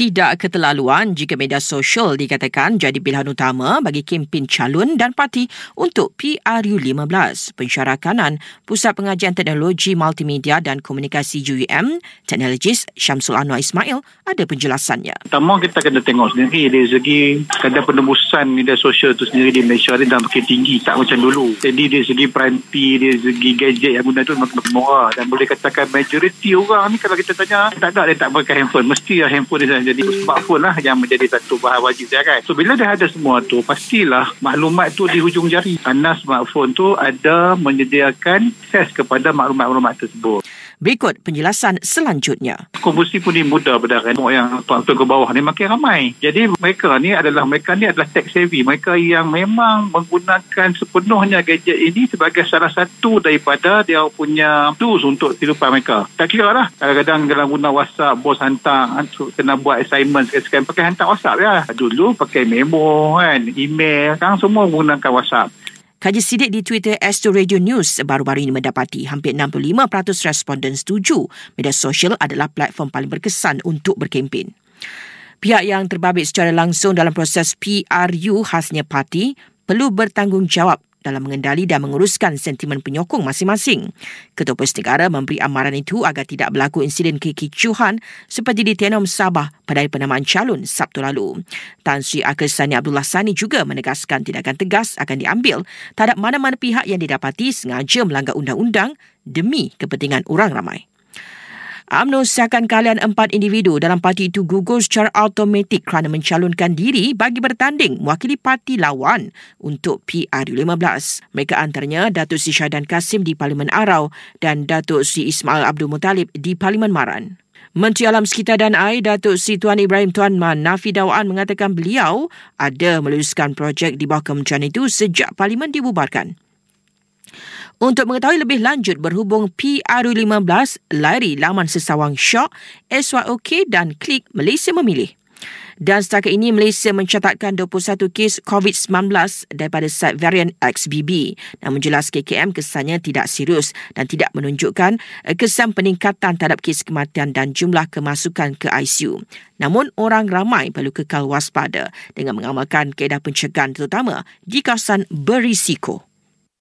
tidak keterlaluan jika media sosial dikatakan jadi pilihan utama bagi kempen calon dan parti untuk PRU15. Pensyarah kanan Pusat Pengajian Teknologi Multimedia dan Komunikasi UUM, Teknologis Syamsul Anwar Ismail ada penjelasannya. Pertama kita kena tengok sendiri dari segi kadar penembusan media sosial itu sendiri di Malaysia ni dah makin tinggi tak macam dulu. Jadi dari segi peranti, dari segi gadget yang guna tu makin murah dan boleh katakan majoriti orang ni kalau kita tanya tak ada dia tak pakai handphone. Mesti lah handphone dia jadi smartphone lah yang menjadi satu bahan wajib saya kan. So bila dah ada semua tu pastilah maklumat tu di hujung jari. Karena smartphone tu ada menyediakan akses kepada maklumat-maklumat tersebut. Berikut penjelasan selanjutnya. Konversi pun ni mudah berdasarkan yang tuan-tuan ke bawah ni makin ramai. Jadi mereka ni adalah mereka ni adalah tech savvy. Mereka yang memang menggunakan sepenuhnya gadget ini sebagai salah satu daripada dia punya tools untuk kehidupan mereka. Tak kira lah. Kadang-kadang dalam guna WhatsApp, bos hantar, kena buat assignment sekali-sekali pakai hantar WhatsApp ya. Dulu pakai memo kan, email. Sekarang semua menggunakan WhatsApp. Kaji sidik di Twitter Astro Radio News baru-baru ini mendapati hampir 65% responden setuju media sosial adalah platform paling berkesan untuk berkempen. Pihak yang terbabit secara langsung dalam proses PRU khasnya parti perlu bertanggungjawab dalam mengendali dan menguruskan sentimen penyokong masing-masing. Ketua Polis Negara memberi amaran itu agar tidak berlaku insiden kekicuhan seperti di Tenom Sabah pada penamaan calon Sabtu lalu. Tan Sri Akil Sani Abdullah Sani juga menegaskan tindakan tegas akan diambil terhadap mana-mana pihak yang didapati sengaja melanggar undang-undang demi kepentingan orang ramai. UMNO siakan kalian empat individu dalam parti itu gugur secara automatik kerana mencalonkan diri bagi bertanding mewakili parti lawan untuk PRU15. Mereka antaranya Datuk Sri Syahidan Kasim di Parlimen Arau dan Datuk Sri Ismail Abdul Muttalib di Parlimen Maran. Menteri Alam Sekitar dan Air Datuk Sri Tuan Ibrahim Tuan Man Nafi Dawaan mengatakan beliau ada meluluskan projek di bawah kementerian itu sejak Parlimen dibubarkan. Untuk mengetahui lebih lanjut berhubung PRU15, lari laman sesawang Shock, SYOK dan klik Malaysia Memilih. Dan setakat ini, Malaysia mencatatkan 21 kes COVID-19 daripada site varian XBB. Namun jelas KKM kesannya tidak serius dan tidak menunjukkan eh, kesan peningkatan terhadap kes kematian dan jumlah kemasukan ke ICU. Namun orang ramai perlu kekal waspada dengan mengamalkan keadaan pencegahan terutama di kawasan berisiko.